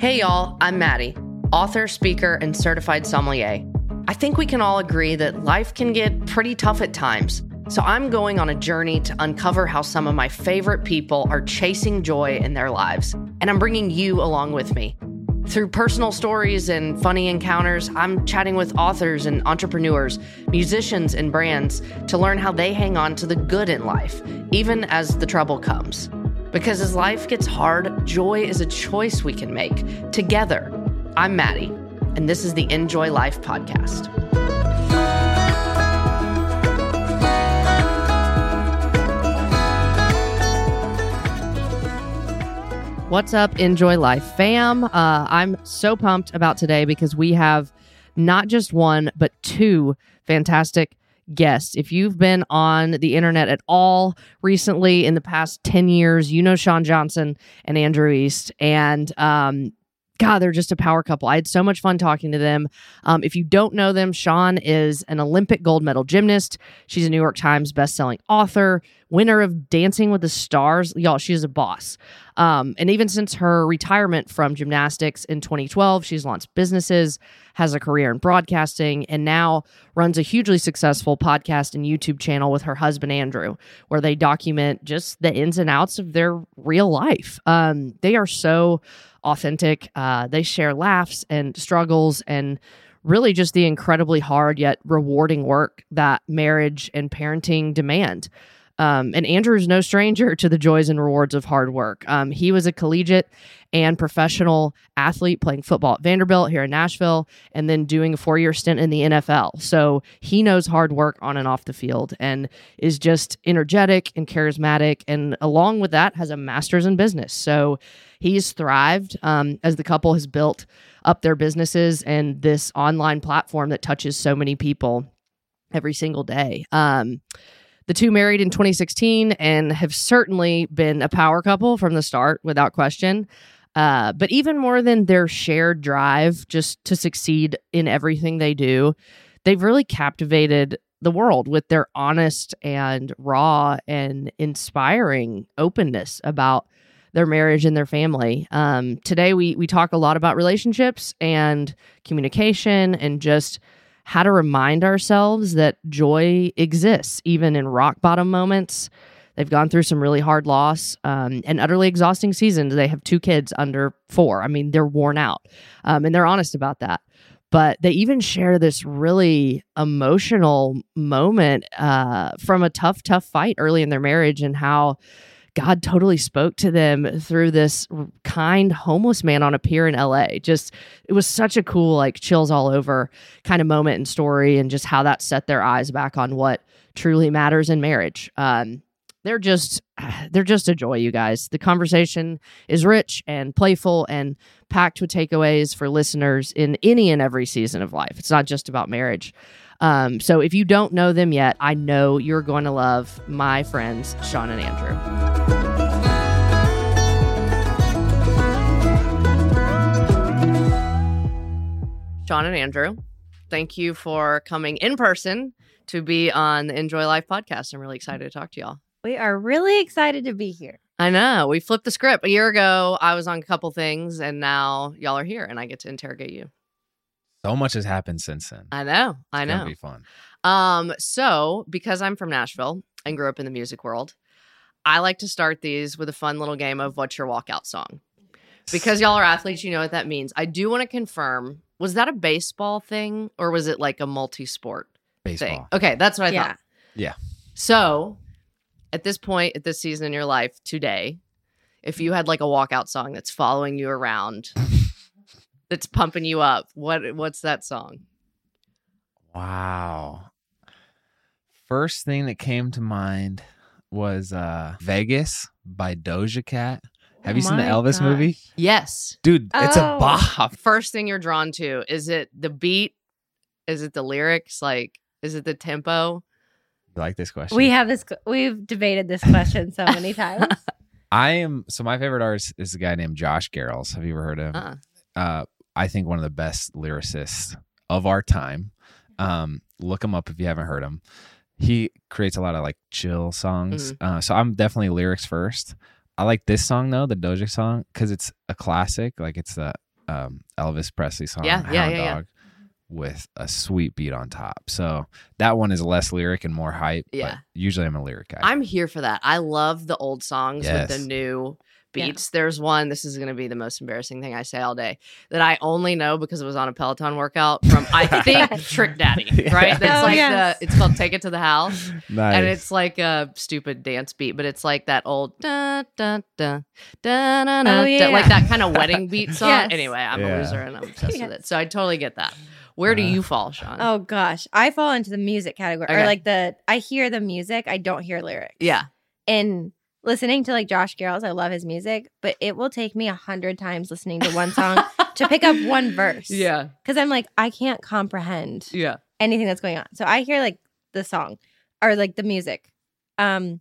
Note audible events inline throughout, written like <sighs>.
Hey, y'all, I'm Maddie, author, speaker, and certified sommelier. I think we can all agree that life can get pretty tough at times. So I'm going on a journey to uncover how some of my favorite people are chasing joy in their lives. And I'm bringing you along with me. Through personal stories and funny encounters, I'm chatting with authors and entrepreneurs, musicians and brands to learn how they hang on to the good in life, even as the trouble comes. Because as life gets hard, joy is a choice we can make together. I'm Maddie, and this is the Enjoy Life podcast. What's up, Enjoy Life fam? Uh, I'm so pumped about today because we have not just one, but two fantastic guests. If you've been on the internet at all recently in the past 10 years, you know Shawn Johnson and Andrew East. And um, God, they're just a power couple. I had so much fun talking to them. Um, if you don't know them, Shawn is an Olympic gold medal gymnast. She's a New York Times bestselling author, winner of Dancing with the Stars. Y'all, she's a boss. Um, and even since her retirement from gymnastics in 2012, she's launched businesses, has a career in broadcasting, and now runs a hugely successful podcast and YouTube channel with her husband, Andrew, where they document just the ins and outs of their real life. Um, they are so authentic. Uh, they share laughs and struggles and really just the incredibly hard yet rewarding work that marriage and parenting demand. Um, and Andrew is no stranger <laughs> to the joys and rewards of hard work. Um, he was a collegiate and professional athlete playing football at Vanderbilt here in Nashville and then doing a four year stint in the NFL. So he knows hard work on and off the field and is just energetic and charismatic. And along with that, has a master's in business. So he's thrived um, as the couple has built up their businesses and this online platform that touches so many people every single day. Um, the two married in 2016 and have certainly been a power couple from the start, without question. Uh, but even more than their shared drive just to succeed in everything they do, they've really captivated the world with their honest and raw and inspiring openness about their marriage and their family. Um, today, we we talk a lot about relationships and communication and just how to remind ourselves that joy exists even in rock bottom moments. They've gone through some really hard loss um, and utterly exhausting seasons. They have two kids under four. I mean, they're worn out, um, and they're honest about that. But they even share this really emotional moment uh, from a tough, tough fight early in their marriage and how God totally spoke to them through this kind homeless man on a pier in LA. Just it was such a cool like chills all over kind of moment and story and just how that set their eyes back on what truly matters in marriage. Um, they're just <sighs> they're just a joy you guys the conversation is rich and playful and packed with takeaways for listeners in any and every season of life it's not just about marriage um, so if you don't know them yet, I know you're going to love my friends, Shawn and Andrew. Shawn and Andrew, thank you for coming in person to be on the Enjoy Life podcast. I'm really excited to talk to y'all. We are really excited to be here. I know. We flipped the script. A year ago, I was on a couple things, and now y'all are here, and I get to interrogate you. So much has happened since then. I know. It's I gonna know. Be fun. Um, so because I'm from Nashville and grew up in the music world, I like to start these with a fun little game of what's your walkout song. Because y'all are athletes, you know what that means. I do want to confirm, was that a baseball thing or was it like a multi-sport thing? Baseball. Okay, that's what I Yeah. thought. Yeah. So at this point, at this season in your life today, if you had like a walkout song that's following you around, that's pumping you up, what what's that song? Wow. First thing that came to mind was uh Vegas by Doja Cat. Have you seen the Elvis gosh. movie? Yes. Dude, it's a Oh. bop. first thing you're drawn to? Is it the beat? Is it the lyrics? Like, is it the tempo? You like this question? We have this. We've debated this question so many <laughs> times. I am so my favorite artist is a guy named Josh Garrels. Have you ever heard of him? Uh-uh. uh, I think one of the best lyricists of our time. Um, look him up if you haven't heard him. He creates a lot of like chill songs. Uh, so I'm definitely lyrics first. I like this song though, the Doja song, because it's a classic. Like it's a um, Elvis Presley song, Yeah, Hound yeah, yeah, yeah. With a sweet beat on top. So that one is less lyric and more hype. but Yeah. usually I'm a lyric guy. I'm here for that. I love the old songs with the new Yeah. beats. There's one, this is going to be the most embarrassing thing I say all day, that I only know because it was on a Peloton workout from, I think, <laughs> Trick Daddy, <laughs> right? That's Oh, like yes. the, it's called Take It to the House. nice. And it's like a stupid dance beat, but it's like that old da da da da da da, Oh, yeah. like that kind of wedding <laughs> beat song. Yes. Anyway, I'm Yeah. a loser and I'm obsessed with it. So I totally get that. Where do Uh, you fall, Shawn? Oh gosh, I fall into the music category, Okay. or like the I hear the music, I don't hear lyrics. yeah. and listening to like Josh Garrels, I love his music, but it will take me a hundred times listening to one song <laughs> to pick up one verse. Yeah. because I'm like I can't comprehend Yeah. anything that's going on. So I hear like the song or like the music. Um,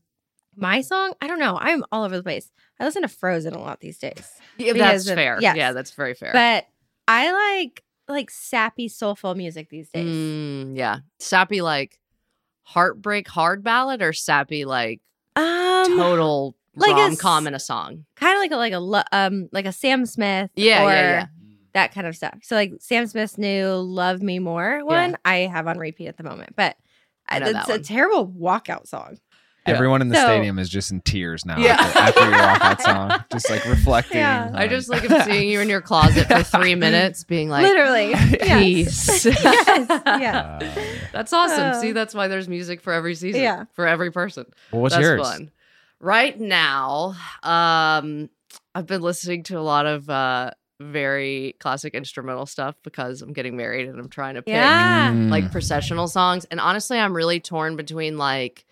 my song, I don't know. I'm all over the place. I listen to Frozen a lot these days, Yeah, that's of- fair. yes. Yeah, that's very fair. but I like like sappy, soulful music these days. Mm, yeah. Sappy like heartbreak hard ballad or sappy like Um, total like rom com in a song. kind of like a like a lo- um like a Sam Smith, Yeah, or yeah, yeah. that kind of stuff. So like Sam Smith's new "Love Me More" one, I have on repeat at the moment, but I know it's a terrible walkout song. Yeah. Everyone in the So- stadium is just in tears now Yeah. after, after your that song, <laughs> just like reflecting. Yeah. I just like <laughs> am seeing you in your closet for three minutes being like Literally, peace. yes, <laughs> yeah. Uh, That's awesome. Uh, See, that's why there's music for every season. Yeah. For every person. well, what's that's yours? fun. Right now, um, I've been listening to a lot of uh very classic instrumental stuff because I'm getting married and I'm trying to pick Yeah. Mm. like processional songs. And honestly, I'm really torn between like,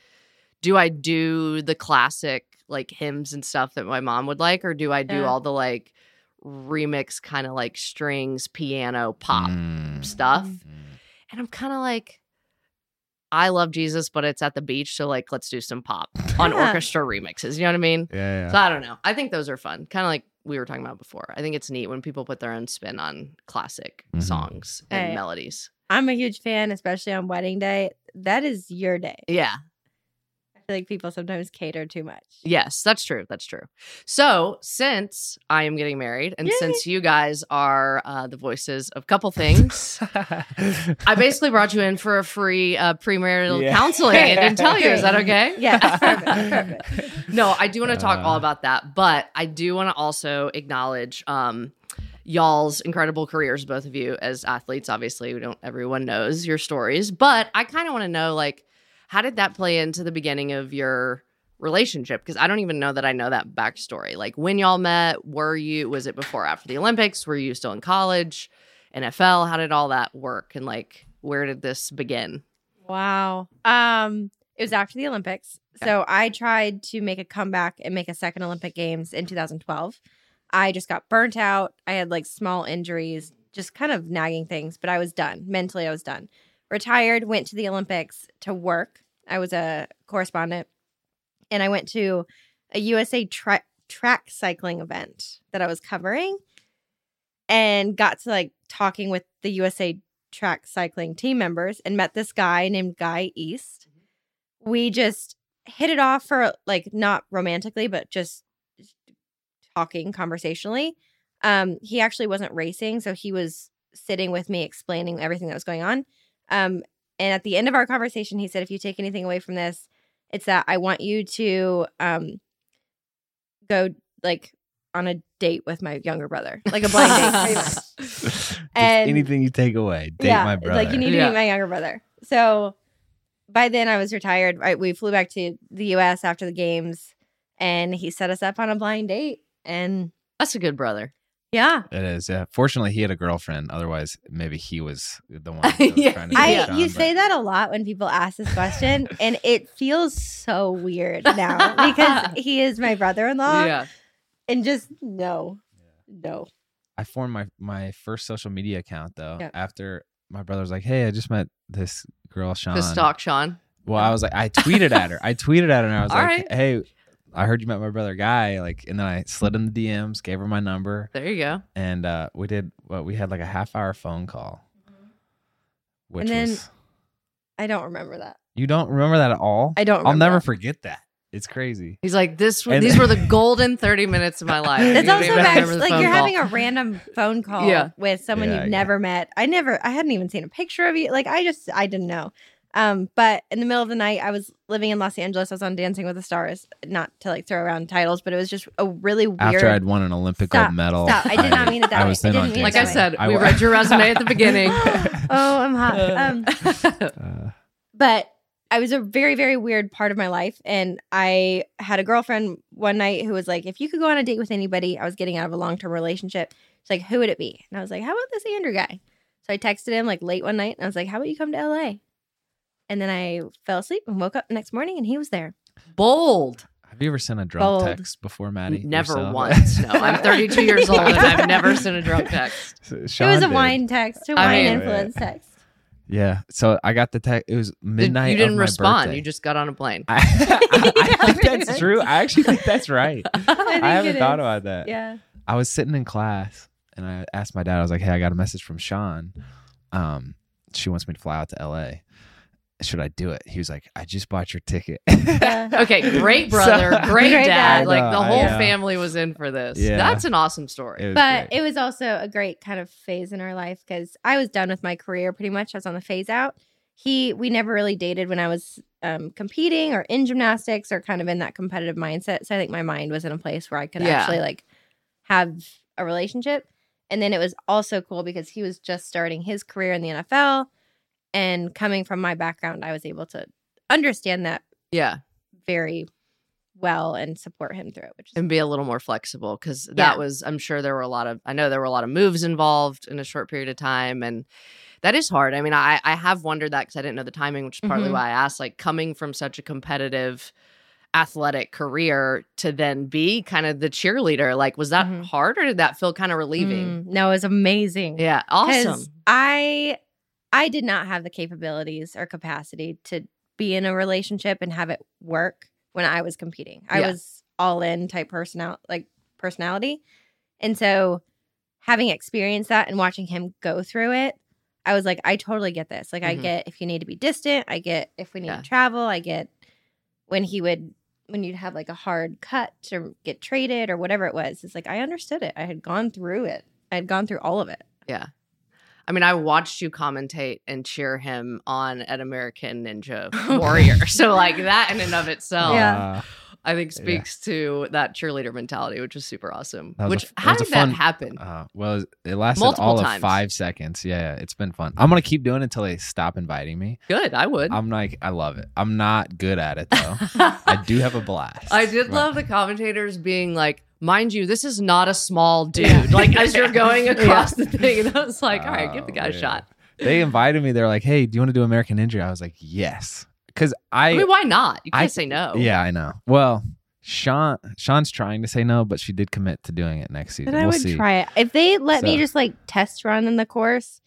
do I do the classic like hymns and stuff that my mom would like, or do I do Yeah. all the like remix kind of like strings, piano, pop Mm. stuff? Mm. And I'm kind of like, I love Jesus, but it's at the beach, so like let's do some pop <laughs> on Yeah. orchestra remixes. You know what I mean? Yeah, yeah. So I don't know. I think those are fun. Kind of like we were talking about before. I think it's neat when people put their own spin on classic Mhm. songs and Hey. melodies. I'm a huge fan, especially on wedding day. That is your day. Yeah. I feel like people sometimes cater too much. Yes, that's true. That's true. So, since I am getting married, and Yay. since you guys are uh, the voices of couple things, I <laughs> basically brought you in for a free uh, premarital Yeah. counseling and didn't tell you. Is that okay? Yeah, <laughs> perfect, perfect. no, I do want to talk all Uh. about that, but I do want to also acknowledge um, y'all's incredible careers, both of you as athletes. Obviously, we don't everyone knows your stories, but I kind of want to know like how did that play into the beginning of your relationship? Because I don't even know that I know that backstory. Like when y'all met, were you was it before after the Olympics? Were you still in college? NFL? How did all that work? And like where did this begin? Wow. Um, it was after the Olympics. So I tried to make a comeback and make a second Olympic Games in 2012. I just got burnt out. I had like small injuries, just kind of nagging things, but I was done. Mentally, I was done. Retired, went to the Olympics to work. I was a correspondent and I went to a USA tra- track cycling event that I was covering and got to like talking with the USA track cycling team members and met this guy named Guy East. We just hit it off for like not romantically, but just talking conversationally. Um, he actually wasn't racing, so he was sitting with me explaining everything that was going on. Um, and at the end of our conversation, he said, "If you take anything away from this, it's that I want you to um go like on a date with my younger brother, like a blind date, pretty much." <laughs> And- anything you take away, date my brother. Like you need to Yeah. meet my younger brother. So by then I was retired. Right, we flew back to the U.S. after the games, and he set us up on a blind date. And That's a good brother. Yeah, It is, yeah. Fortunately, he had a girlfriend. Otherwise, maybe he was the one. That was <laughs> Yeah. trying to I Shawn, you but- say that a lot when people ask this question, <laughs> and it feels so weird now because <laughs> he is my brother-in-law, yeah. and just no, no. I formed my my first social media account though Yeah. after my brother was like, "Hey, I just met this girl, Shawn." To stalk Shawn. Well, I oh. was like, I tweeted at her. I tweeted at her, and I was All like, right. "Hey, I heard you met my brother Guy." Like, and then I slid in the DMs, gave her my number, There you go. and uh, we did. Well, we had like a half hour phone call, which And then- was. I don't remember that. You don't remember that at all? I don't. I'll never that. forget that. It's crazy. He's like, this. And- these were the <laughs> golden thirty minutes of my life. <laughs> That's also even back, remember the like you're call. having a random phone call Yeah. with someone Yeah, you've I never met. I never, I hadn't even seen a picture of you. Like I just, I didn't know. Um, but in the middle of the night, I was living in Los Angeles. I was on Dancing with the Stars. Not to like throw around titles, but it was just a really weird. After I'd won an Olympic Stop, gold medal, stop. I did not mean it that I way. was I then didn't on mean like that I said, I we wa- read your resume at the <laughs> beginning. <laughs> oh, I'm hot. Um, Uh, <laughs> but I was a very, very weird part of my life. And I had a girlfriend one night who was like, if you could go on a date with anybody, I was getting out of a long term relationship. She's like, who would it be? And I was like, how about this Andrew guy? So I texted him like late one night and I was like, how about you come to LA? And then I fell asleep and woke up the next morning and he was there. Bold. have you ever sent a drunk Bold. text before, Maddie? Never yourself? once. No, I'm <laughs> 32 years old and I've never sent a drunk text. <laughs> Shawn it was a did. wine text, a I wine mean- influence text. Yeah. So I got the text. It was midnight. you didn't my respond. birthday. You just got on a plane. I, <laughs> I, I think that's true. I actually think that's right. I, think I haven't thought is. about that. Yeah. I was sitting in class and I asked my dad. I was like, "Hey, I got a message from Shawn. Um, she wants me to fly out to L.A. Should I do it?" He was like, "I just bought your ticket." Yeah. <laughs> Okay, great brother, So- <laughs> great, Great dad. dad. Like I the whole yeah. family was in for this. Yeah. That's an awesome story. It but great. it was also a great kind of phase in our life because I was done with my career pretty much. I was on the phase out. He, we never really dated when I was um, competing or in gymnastics or kind of in that competitive mindset. So I think my mind was in a place where I could Yeah. actually like have a relationship. And then it was also cool because he was just starting his career in the NFL. And coming from my background, I was able to understand that yeah, very well and support him through it, which is and be a little more flexible because that Yeah. was. I'm sure there were a lot of. I know there were a lot of moves involved in a short period of time, and that is hard. I mean, I I have wondered that because I didn't know the timing, which is partly Mhm. why I asked. Like coming from such a competitive athletic career to then be kind of the cheerleader like was that Mhm. hard or did that feel kind of relieving Mm, no, it was amazing. yeah awesome I I did not have the capabilities or capacity to be in a relationship and have it work when I was competing. I Yeah. was all in type personal like personality. And so having experienced that and watching him go through it, I was like, I totally get this. Like I Mhm. get if you need to be distant, I get if we need Yeah. to travel, I get when he would when you'd have like a hard cut to get traded or whatever it was. It's like I understood it. I had gone through it. I had gone through all of it. Yeah. I mean, I watched you commentate and cheer him on at American Ninja <laughs> Warrior. so, like, that in and of itself, Yeah. I think Yeah. speaks to that cheerleader mentality, which is super awesome. Was Which, f- that how did fun- that happen? uh, well, it lasted Multiple all times. of five seconds. Yeah, yeah, it's been fun. I'm gonna keep doing it until they stop inviting me. Good. I would. I'm like, I love it. I'm not good at it though. <laughs> I do have a blast. I did But- love the commentators being like, mind you, this is not a small dude. <laughs> Like, as you're going <laughs> across the thing. And I was like, all right, oh, give the Oh, guy a shot. They invited me. They're like, "Hey, do you want to do American Ninja?" I was like, "Yes," because I, I mean, why not? You can't I- say no. yeah, I know. Well, Shawn, Shawn's trying to say no, but she did commit to doing it next season. But I we'll would see. try it. If they let me just like test run in the course,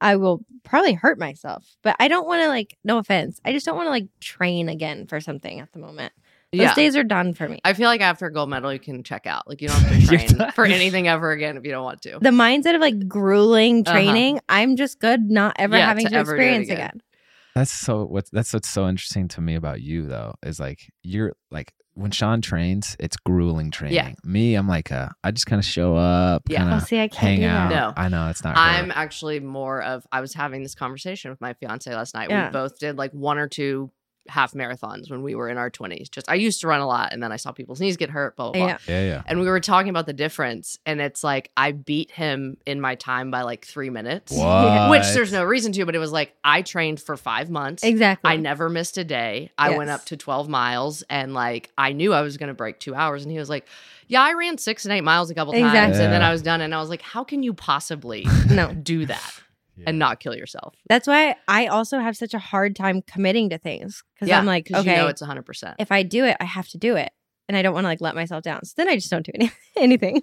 I will probably hurt myself. But I don't want to like no offense. I just don't want to like train again for something at the moment. Those Yeah. days are done for me. I feel like after a gold medal, you can check out. Like, you don't <laughs> have to train for anything ever again if you don't want to. the mindset of like grueling Uh-huh. training, I'm just good not ever Yeah, having to to, ever it experience again. again. That's so what's that's what's so interesting to me about you though is like you're like when Shawn trains, it's grueling training. Yeah. Me, I'm like uh, I just kind of show up, Yeah. kind Oh, see, I can't hang do out. No. I know it's not. I'm her. actually more of I was having this conversation with my fiance last night. Yeah. We both did like one or two half marathons when we were in our 20s. Just I used to run a lot and then I saw people's knees get hurt, blah blah blah. Yeah. Yeah, yeah. And we were talking about the difference and it's like I beat him in my time by like 3 minutes. What? Which there's no reason to, but it was like I trained for 5 months. Exactly. I never missed a day. I went up to 12 miles and like I knew I was going to break 2 hours and he was like, "Yeah, I ran 6 and 8 miles a couple times Exactly. and then I was done." And I was like, "How can you possibly <laughs> no. do that Yeah. and not kill yourself?" That's why I also have such a hard time committing to things because Yeah, I'm like, okay, you know it's 100%. if I do it, I have to do it. And I don't want to like let myself down. So then I just don't do any- <laughs> anything.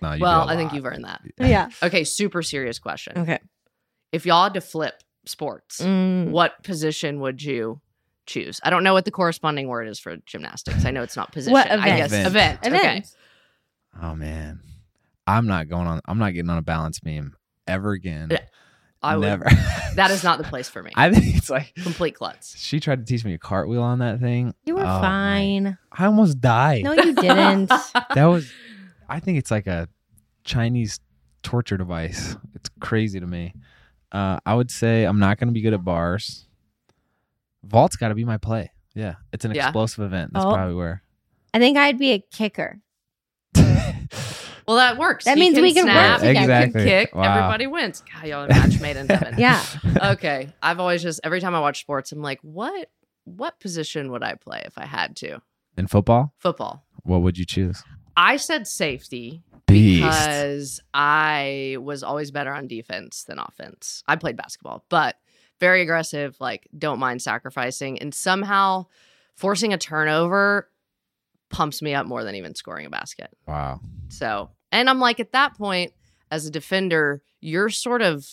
No, you do well, a I think you've earned that. Yeah. Okay, super serious question. Okay. If y'all had to flip sports, Mm. what position would you choose? I don't know what the corresponding word is for gymnastics. I know it's not position. What I event? guess Event. event. Okay. Oh man, I'm not going on. I'm not getting on a balance beam ever again. Yeah. I would. never. <laughs> That is not the place for me. I think it's like Complete klutz. she tried to teach me a cartwheel on that thing. You were Oh, my- fine. I almost died. No, you didn't. <laughs> that was I think it's like a Chinese torture device. It's crazy to me. Uh, I would say I'm not going to be good at bars. Vault's got to be my play. Yeah, it's an Yeah. explosive event. That's Oh. probably where. I think I'd be a kicker. <laughs> Well, that works. That He means we can snap, work together. he can Exactly. kick. Wow. Everybody wins. God, y'all are a match made in <laughs> heaven. Yeah. okay. I've always just every time I watch sports, I'm like, what what position would I play if I had to? In football, Football. what would you choose? I said safety Beast. because I was always better on defense than offense. I played basketball, but very aggressive, like don't mind sacrificing and somehow forcing a turnover pumps me up more than even scoring a basket. Wow. So, and I'm like, at that point, as a defender, you're sort of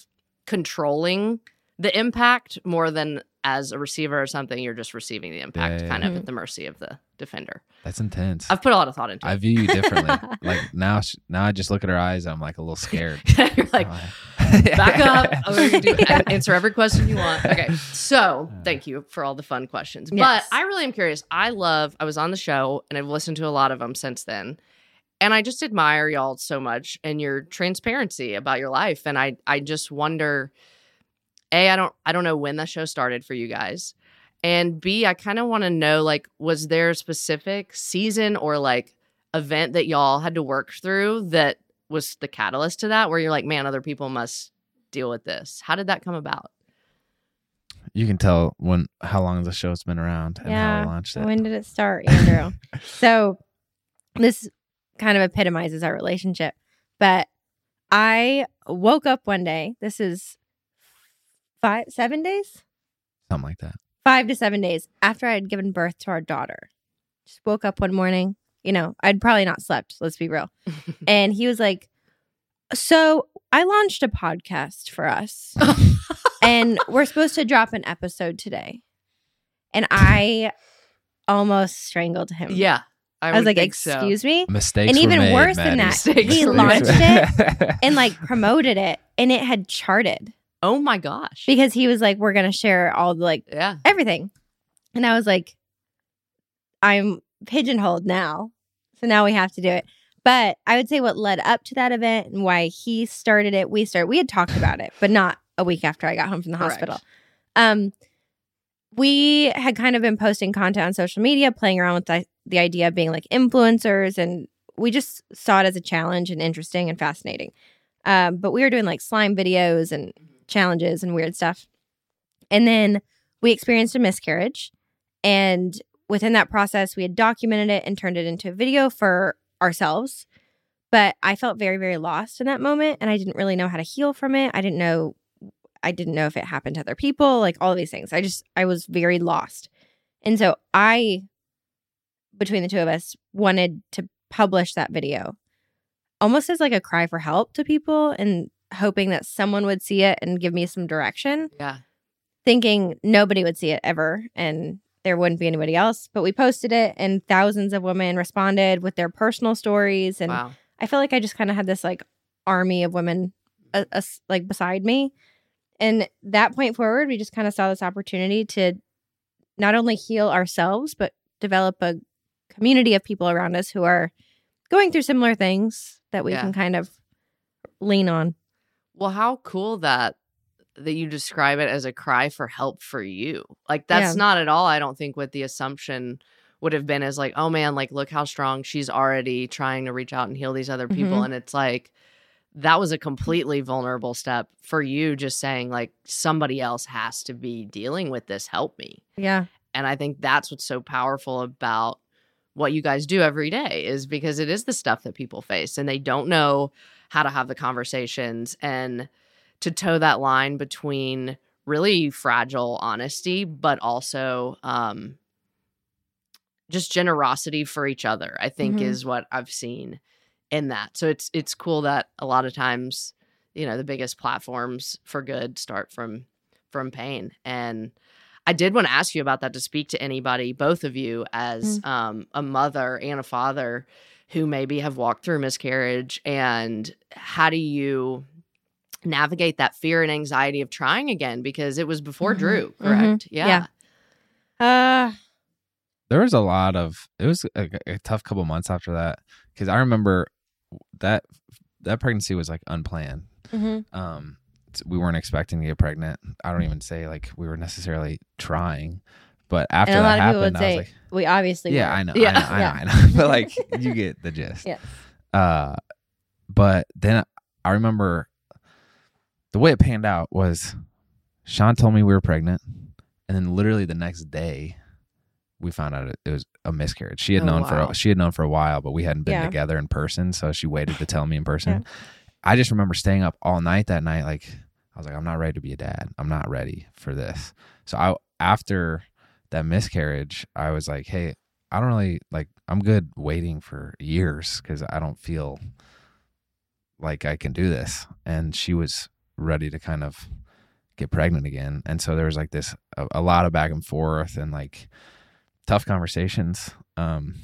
controlling the impact more than as a receiver or something. You're just receiving the impact, Yeah. kind of Mhm. at the mercy of the defender. That's intense. I've put a lot of thought into it. I view you differently. <laughs> like now, now I just look at her eyes. and I'm like a little scared. <laughs> you're like, back up. <laughs> Do, answer every question you want. Okay. So thank you for all the fun questions. Yes. But I really am curious. I love, I was on the show and I've listened to a lot of them since then. And I just admire y'all so much and your transparency about your life. And I I just wonder, A, I don't I don't know when the show started for you guys. And B, I kind of want to know like, was there a specific season or like event that y'all had to work through that was the catalyst to that where you're like, man, other people must deal with this. How did that come about? You can tell when how long the show's been around and how Yeah. launched it. When did it start, <laughs> Andrew? so this kind of epitomizes our relationship. But I woke up one day. This is five, seven days, Something like that. five to seven days after I had given birth to our daughter. Just woke up one morning. You know, I'd probably not slept. Let's be real. <laughs> and he was like, "So I launched a podcast for us, <laughs> and we're supposed to drop an episode today." And I almost strangled him. yeah. I, I was like, think so. "Excuse me," Mistakes. And were even made, worse than that, Mistakes he launched it <laughs> and like promoted it, and it had charted Oh my gosh. because he was like, "We're gonna share all the like yeah. everything," and I was like, "I'm pigeonholed now, so now we have to do it." But I would say what led up to that event and why he started it, we started. We had talked about it, but not a week after I got home from the Correct. hospital. Um, we had kind of been posting content on social media, playing around with the, the idea of being like influencers, and we just saw it as a challenge and interesting and fascinating. Um, but we were doing like slime videos and challenges and weird stuff. And then we experienced a miscarriage. And within that process, we had documented it and turned it into a video for ourselves. But I felt very, very lost in that moment. And I didn't really know how to heal from it. I didn't know. I didn't know if it happened to other people, like all of these things. I just, I was very lost. And so I, between the two of us, wanted to publish that video almost as like a cry for help to people and hoping that someone would see it and give me some direction Yeah. thinking nobody would see it ever and there wouldn't be anybody else. But we posted it and thousands of women responded with their personal stories. And wow. I feel like I just kind of had this like army of women uh, uh, like beside me. And that point forward, we just kind of saw this opportunity to not only heal ourselves, but develop a community of people around us who are going through similar things that we Yeah. can kind of lean on. Well, how cool that that you describe it as a cry for help for you. Like that's Yeah. not at all I don't think what the assumption would have been is like, "Oh man, like look how strong she's already trying to reach out and heal these other people." Mhm. And it's like that was a <laughs> completely vulnerable step for you just saying like somebody else has to be dealing with this, help me. Yeah. And I think that's what's so powerful about what you guys do every day is because it is the stuff that people face and they don't know how to have the conversations and to toe that line between really fragile honesty, but also um, just generosity for each other, I think Mhm. is what I've seen in that. So it's it's cool that a lot of times, you know, the biggest platforms for good start from from pain. And I did want to ask you about that to speak to anybody, both of you, as um, a mother and a father who maybe have walked through miscarriage. And how do you navigate that fear and anxiety of trying again because it was before Mhm. Drew, Mhm. correct? Yeah. Yeah. Uh there was a lot of it was a, a tough couple months after that because I remember that that pregnancy was like unplanned. mhm. Um, we weren't expecting to get pregnant. I don't even say like we were necessarily trying, but after and a that lot of people happened, would I was say like, we obviously yeah. I know, Yeah. I know, I know, I know. but like you get the <laughs> gist. Yes. Uh, but then I remember the way it panned out was Shawn told me we were pregnant, and then literally the next day we found out it, was a miscarriage. She had Oh, known wow. for she had known for a while, but we hadn't been Yeah. together in person, so she waited to tell me in person. I just remember staying up all night that night, like I was like, I'm not ready to be a dad. I'm not ready for this. So I after that miscarriage, I was like, hey, I don't really like. I'm good waiting for years because I don't feel like I can do this. And she was ready to kind of get pregnant again, and so there was like this a, a lot of back and forth and like tough conversations. Um,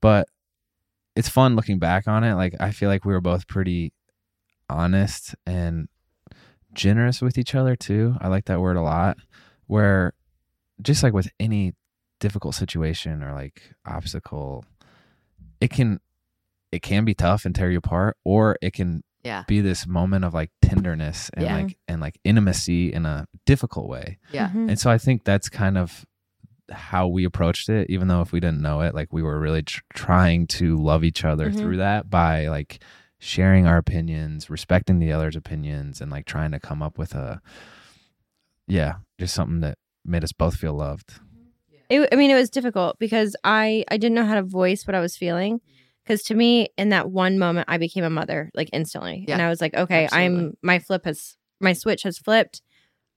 but it's fun looking back on it. Like I feel like we were both pretty honest and generous with each other too. I like that word a lot. Where just like with any difficult situation or like obstacle, it can it can be tough and tear you apart, or it can Yeah. be this moment of like tenderness and Yeah. like and like intimacy in a difficult way. Yeah. Mhm. And so I think that's kind of how we approached it, even though if we didn't know it, like we were really tr- trying to love each other Mhm. through that by like sharing our opinions, respecting the other's opinions, and like trying to come up with a, yeah, just something that made us both feel loved. It, I mean, it was difficult because I I didn't know how to voice what I was feeling. Because to me, in that one moment, I became a mother like instantly, and I was like, okay, Absolutely. I'm my flip has my switch has flipped.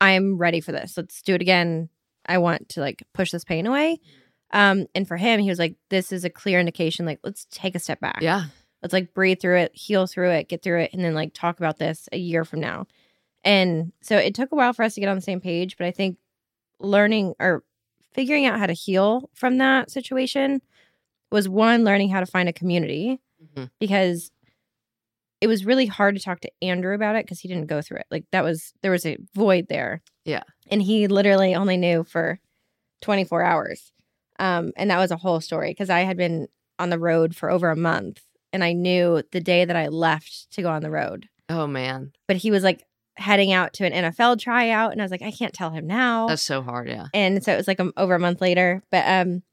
I'm ready for this. Let's do it again. I want to like push this pain away. Um, and for him, he was like, this is a clear indication. Like, let's take a step back. Yeah. Let's like breathe through it, heal through it, get through it, and then like talk about this a year from now. And so it took a while for us to get on the same page, but I think learning or figuring out how to heal from that situation was one, learning how to find a community Mhm. because it was really hard to talk to Andrew about it because he didn't go through it. Like that was there was a void there. Yeah. And he literally only knew for 24 hours. Um, and that was a whole story because I had been on the road for over a month and I knew the day that I left to go on the road. Oh man. But he was like heading out to an NFL tryout and I was like, I can't tell him now That's so hard. Yeah. and so it was like um over a month later but um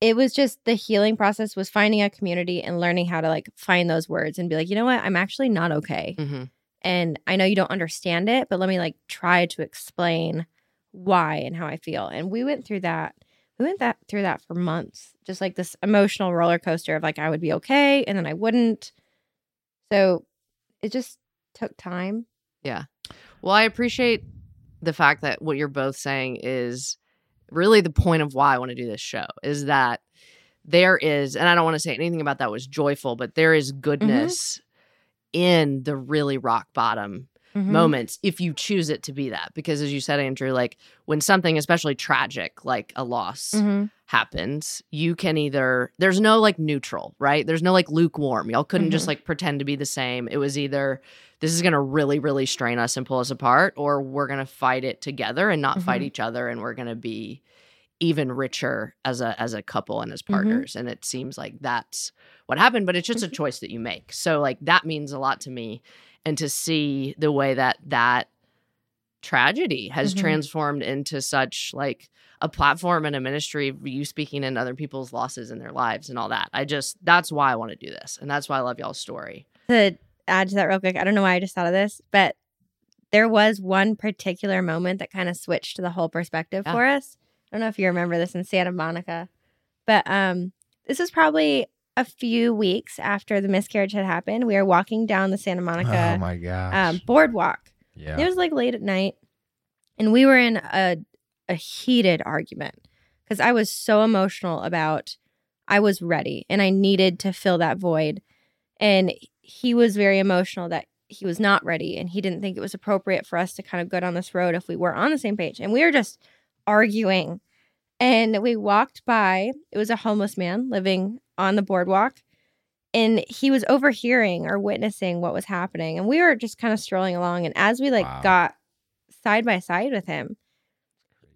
it was just the healing process was finding a community and learning how to like find those words and be like you know what i'm actually not okay hmm and i know you don't understand it but let me like try to explain why and how i feel and we went through that we went that through that for months just like this emotional roller coaster of like i would be okay and then i wouldn't. So it just took time. Yeah. Well, I appreciate the fact that what you're both saying is really the point of why I want to do this show is that there is, and I don't want to say anything about that was joyful, but there is mm-hmm. goodness in the really rock bottom Mhm. moments if you choose it to be that. Because as you said, Andrew, like when something especially tragic, like a loss, Mhm. happens, you can either there's no like neutral, right? There's no like lukewarm. Y'all couldn't just Mhm. like pretend to be the same. It was either this is going to really really strain us and pull us apart or we're going to fight it together and not fight Mhm. each other and we're going to be even richer as a as a couple and as Mhm. partners and it seems like that's what happened but it's just a choice that you make so like that means a lot to me and to see the way that that tragedy has Mhm. transformed into such like a platform and a ministry of you speaking in other people's losses in their lives and all that. I just that's why I want to do this. And that's why I love y'all's story. to add to that real quick, I don't know why I just thought of this, but there was one particular moment that kind of switched the whole perspective Yeah. for us. I don't know if you remember this in Santa Monica, but um, this is probably a few weeks after the miscarriage had happened. We were walking down the Santa Monica oh my gosh. um, boardwalk. yeah. It was like late at night, and we were in a a heated argument because I was so emotional about I was ready and I needed to fill that void, and he was very emotional that he was not ready and he didn't think it was appropriate for us to kind of go down this road if we were on the same page, and we were just arguing. And we walked by. It was a homeless man living on the boardwalk, and he was overhearing or witnessing what was happening and we were just kind of strolling along and as we like Wow. got side by side with him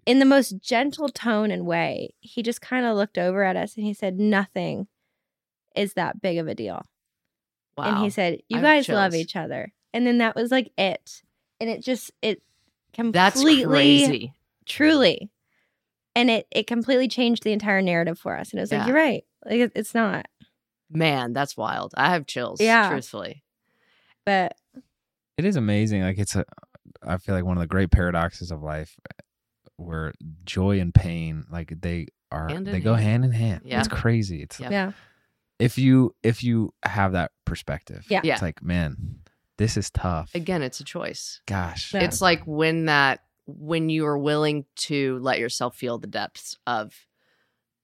in the most gentle tone and way he just kind of looked over at us and he said nothing is that big of a deal Wow. and he said you I have guys love each other and then that was like it and it just it That's completely crazy. truly and it it completely changed the entire narrative for us and it was Yeah. like you're right like it- it's not Man, that's wild. I have chills. Yeah. Truthfully. but It is amazing. Like it's a, I feel like one of the great paradoxes of life, where joy and pain, like they are, Hand they go hand. hand in hand. Yeah. It's crazy. It's Yeah. yeah if you if you have that perspective, Yeah. Yeah. it's like man, this is tough. Again, it's a choice. Gosh, Yeah. It's like when that when you are willing to let yourself feel the depths of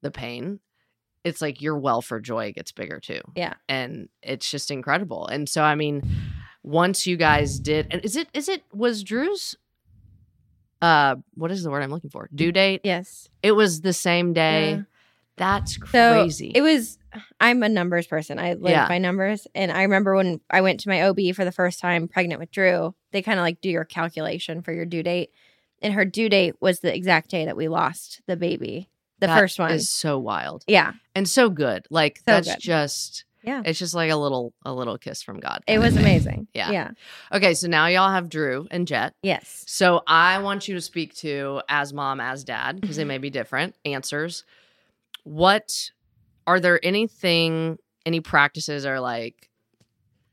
the pain, it's like your well for joy gets bigger too. Yeah. And it's just incredible. And so I mean, once you guys did and is it is it was Drew's uh what is the word I'm looking for? Due date? yes It was the same day. Yeah. That's So crazy. it was i'm a numbers person i live Yeah. by numbers and i remember when i went to my ob for the first time pregnant with drew they kind of like do your calculation for your due date and her due date was the exact day that we lost the baby the That first one is so wild. yeah And so good. Like So that's good. just Yeah. It's just like a little a little kiss from God. it was amazing <laughs> Yeah. yeah Okay, so now y'all have Drew and Jett. yes So I want you to speak to as mom, as dad, because they mm-hmm. may be different answers. What are there anything, any practices or like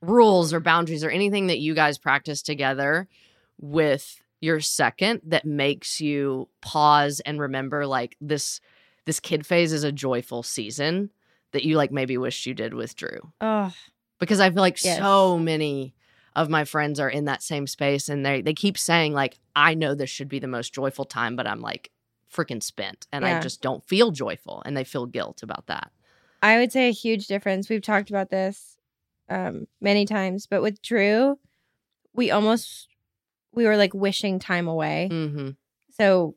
rules or boundaries or anything that you guys practice together with your second that makes you pause and remember like this this kid phase is a joyful season that you like maybe wished you did with Drew? oh because I feel like Yes. so many of my friends are in that same space and they they keep saying like I know this should be the most joyful time but I'm like freaking spent and I just don't feel joyful and they feel guilt about that. I would say a huge difference. We've talked about this um, many times, but with Drew, we almost we were like wishing time away. Mhm. So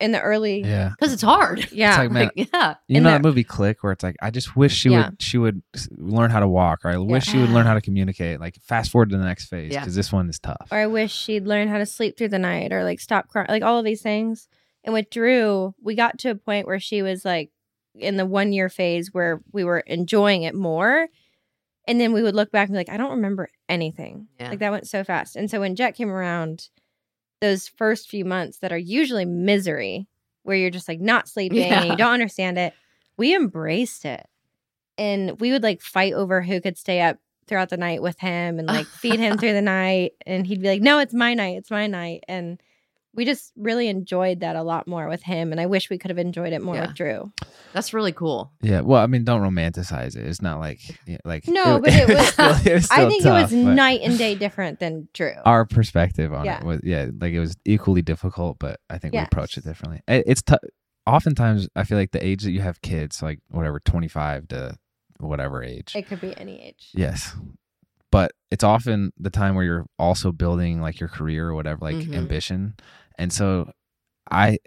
in the early, yeah. Cuz it's hard. <laughs> yeah, It's like, man, Like, <laughs> yeah. You And know the- that movie Click, where it's like, I just wish she Yeah. would she would learn how to walk, or I wish she would learn how to communicate. Like fast forward to the next phase Yeah. because this one is tough. or I wish she'd learn how to sleep through the night, or like stop crying, like all of these things. And with Drew, we got to a point where she was like in the one year phase where we were enjoying it more. And then we would look back and be like, I don't remember anything. Yeah. Like that went so fast. And so when Jett came around, those first few months that are usually misery, where you're just like not <laughs> sleeping and you don't understand it, we embraced it. And we would like fight over who could stay up throughout the night with him and like feed him <laughs> through the night. And he'd be like, No, it's my night. It's my night. And we just really enjoyed that a lot more with him. And I wish we could have enjoyed it more Yeah. with Drew. That's really cool. Yeah. Well, I mean, don't romanticize it. It's not like yeah, like No, but it <laughs> was- still, it was I think tough, it was night and day different than Drew. Our perspective on Yeah. it was yeah, like it was equally difficult, but I think we Yes. approached it differently. It- It's tough. Oftentimes, I feel like the age that you have kids, like whatever, twenty five to whatever age. it could be any age. Yes. But it's often the time where you're also building like your career or whatever, like Mhm. ambition. And so I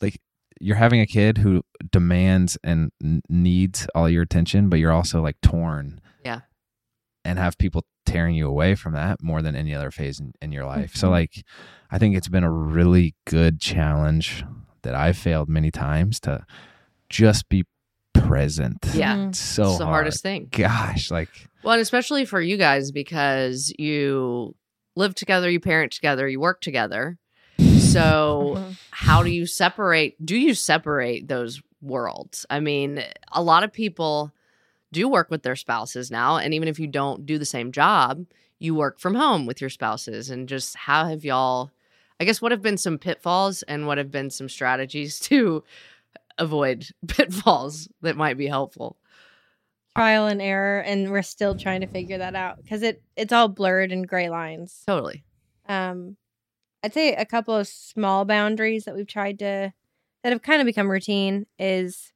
like you're having a kid who demands and needs all your attention, but you're also like torn. Yeah. And have people tearing you away from that more than any other phase in, in your life. So Mhm. like I think it's been a really good challenge that I've failed many times to just be present. Yeah. It's so it's the hard. hardest thing. Gosh, like Well, and especially for you guys because you live together, you parent together, you work together. So Mhm. how do you separate do you separate those worlds? I mean a lot of people do work with their spouses now and even if you don't do the same job you work from home with your spouses and just how have y'all i guess what have been some pitfalls and what have been some strategies <laughs> to avoid <laughs> pitfalls that might be helpful? Trial and error and we're still trying to figure that out because it it's all blurred and gray lines. Totally. Um i'd say a couple of small boundaries that we've tried to that have kind of become routine is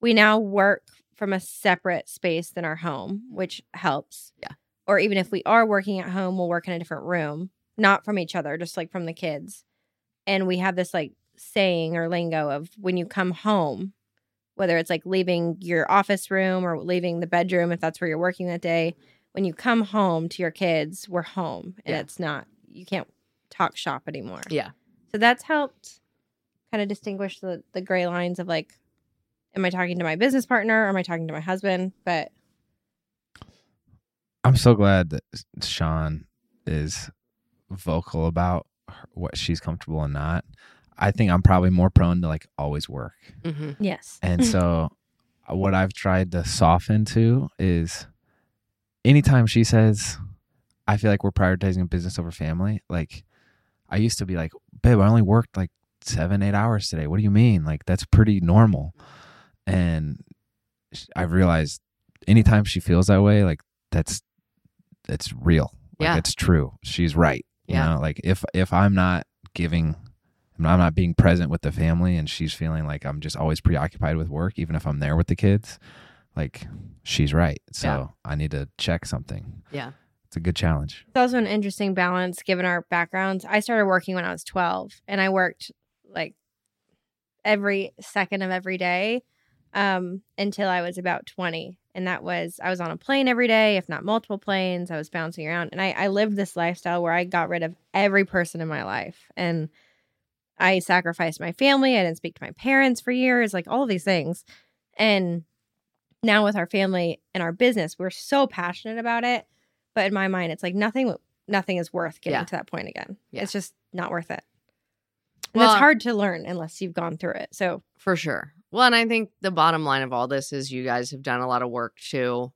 we now work from a separate space than our home which helps Yeah. or even if we are working at home we'll work in a different room not from each other just like from the kids and we have this like saying or lingo of when you come home whether it's like leaving your office room or leaving the bedroom if that's where you're working that day. When you come home to your kids, we're home and Yeah. it's not, you can't talk shop anymore. Yeah. So that's helped kind of distinguish the, the gray lines of like, am I talking to my business partner or am I talking to my husband? But I'm so glad that Shawn is vocal about her, what she's comfortable and not. I think I'm probably more prone to like always work. hmm yes. And so <laughs> uh, what I've tried to soften to is anytime she says, I feel like we're prioritizing business over family, like I used to be like, babe, I only worked like seven, eight hours today. What do you mean? Like that's pretty normal. And I've realized anytime she feels that way, like that's that's real. Like Yeah. it's true. She's right. You Yeah. know, like if if I'm not giving I'm not being present with the family and she's feeling like I'm just always preoccupied with work, even if I'm there with the kids, like she's right. So Yeah. I need to check something. Yeah. It's a good challenge. It's also an interesting balance given our backgrounds. I started working when I was 12 and I worked like every second of every day um, until I was about 20. And that was, I was on a plane every day, if not multiple planes. I was bouncing around. And I, I lived this lifestyle where I got rid of every person in my life. And I sacrificed my family. I didn't speak to my parents for years, like all these things. And now with our family and our business, we're so passionate about it. But in my mind, it's like nothing nothing is worth getting Yeah. to that point again. Yeah. It's just not worth it. And Well- it's hard to learn unless you've gone through it. So For sure. Well, and I think the bottom line of all this is you guys have done a lot of work to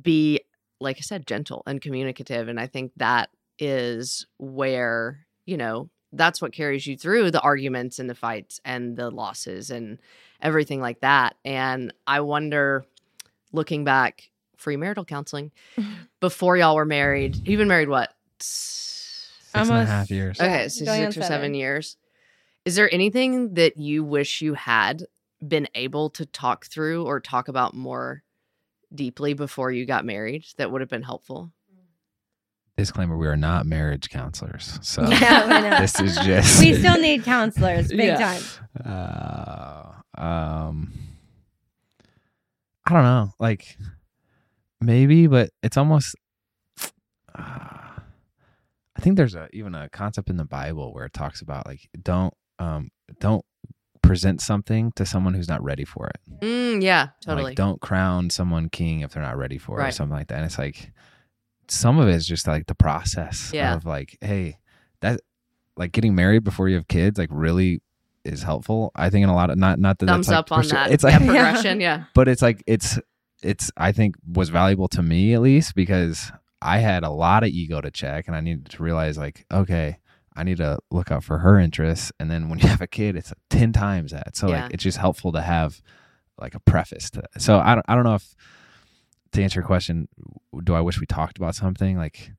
be, like I said, gentle and communicative. And I think that is where, you know, that's what carries you through the arguments and the fights and the losses and everything like that. And I wonder, looking back, free marital counseling <laughs> before y'all were married, you've been married what? Six and a half years. Okay, so going six or seven seven. years. Is there anything that you wish you had been able to talk through or talk about more deeply before you got married that would have been helpful? Disclaimer: We are not marriage counselors, so <laughs> Yeah, this is just we still need counselors big Yeah. time. Uh, um, I don't know. Like maybe, but it's almost. Uh, I think there's a even a concept in the Bible where it talks about like don't um don't present something to someone who's not ready for it. Mm, yeah, totally. Like don't crown someone king if they're not ready for it or something like that. And it's like some of it is just like the process Yeah. of like, hey, that like getting married before you have kids like really is helpful. I think in a lot of not not that Thumbs like, up on persu- that. It's <laughs> yeah, like progression. Yeah. but it's like it's it's I think was valuable to me at least because I had a lot of ego to check and I needed to realize like okay I need to look out for her interests and then when you have a kid it's 10 times that so Yeah. like it's just helpful to have like a preface to that. so I don't I don't know if to answer your question do I wish we talked about something like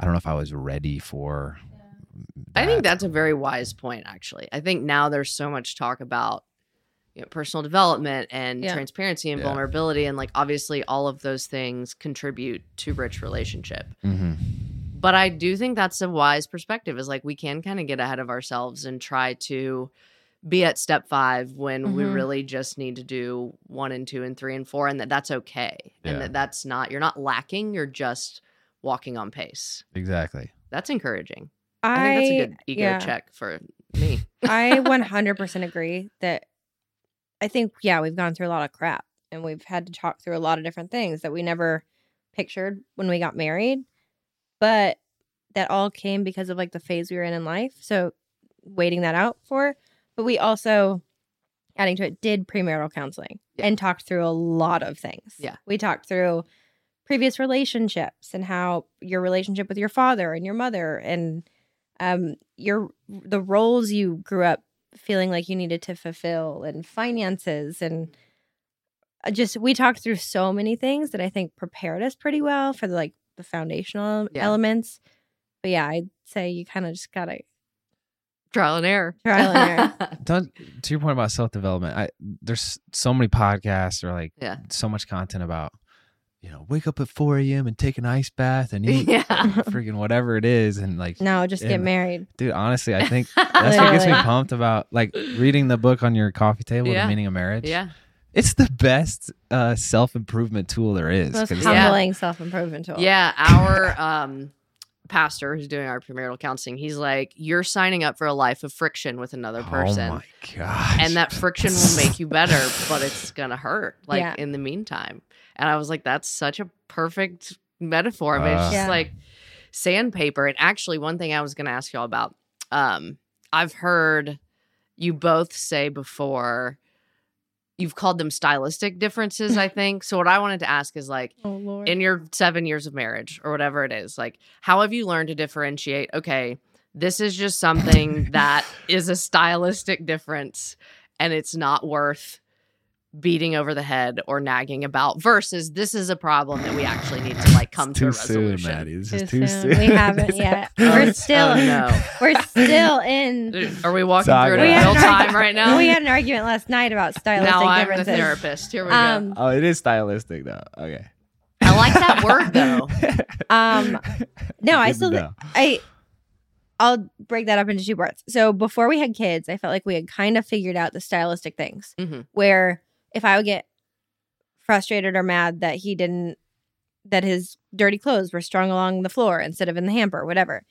I don't know if I was ready for I think that's a very wise point, actually. I think now there's so much talk about you know, personal development and Yeah. transparency and Yeah. vulnerability. And like, obviously, all of those things contribute to rich relationship. Mhm. but I do think that's a wise perspective is like we can kind of get ahead of ourselves and try to be at step five when we Mhm. really just need to do one and two and three and four and that that's okay and that that's not you're not lacking you're just walking on pace exactly that's encouraging I, i, think that's a good ego yeah. check for me I <laughs> 100% agree that I think, yeah, we've gone through a lot of crap and we've had to talk through a lot of different things that we never pictured when we got married. But that all came because of like the phase we were in in life. So waiting that out for. But we also, adding to it, did premarital counseling Yeah. and talked through a lot of things. Yeah. We talked through previous relationships and how your relationship with your father and your mother and um your the roles you grew up feeling like you needed to fulfill and finances and uh, just we talked through so many things that I think prepared us pretty well for the like the foundational Yeah. elements. But yeah, I'd say you kind of just gotta trial and error Trial and error. <laughs> Don't, to your point about self development, I there's so many podcasts or like Yeah. so much content about you know, wake up at 4 a.m. and take an ice bath and <laughs> eat Yeah. freaking whatever it is. And like, No, just get married. dude, honestly, I think <laughs> that's what gets me pumped about like reading the book on your coffee table, Yeah. The Meaning of Marriage. Yeah. It's the best uh, self improvement tool there is. Most 'cause- Yeah. humbling self improvement tool. Yeah, our <laughs> um pastor who's doing our premarital counseling, he's like, You're signing up for a life of friction with another person. Oh my gosh. and that friction will make you better, but it's gonna hurt, like Yeah. in the meantime. And I was like, That's such a perfect metaphor. I mean, it's Uh. just Yeah. like sandpaper. And actually, one thing I was gonna ask y'all about, um, I've heard you both say before you've called them stylistic differences, I <laughs> think. so what I wanted to ask is like Oh in your seven years of marriage or whatever it is like how have you learned to differentiate okay this is just something <laughs> that is a stylistic difference and it's not worth beating over the head or nagging about versus this is a problem that we actually need to like come It's to a too soon, resolution Maddie. This Too is too soon. soon. We haven't <laughs> yet. Oh, We're oh, still no <laughs> we're still in <laughs> are we walking Talk through it about in real We had an time right now We had an argument last night about stylistic now i'm the therapist here we go Um, Oh, it is stylistic though. Okay. i like that word though um, no, I still, know. I, I'll break that up into two parts. So before we had kids, I felt like we had kind of figured out the stylistic things. Mhm. Where if I would get frustrated or mad that he didn't, that his dirty clothes were strung along the floor instead of in the hamper, whatever.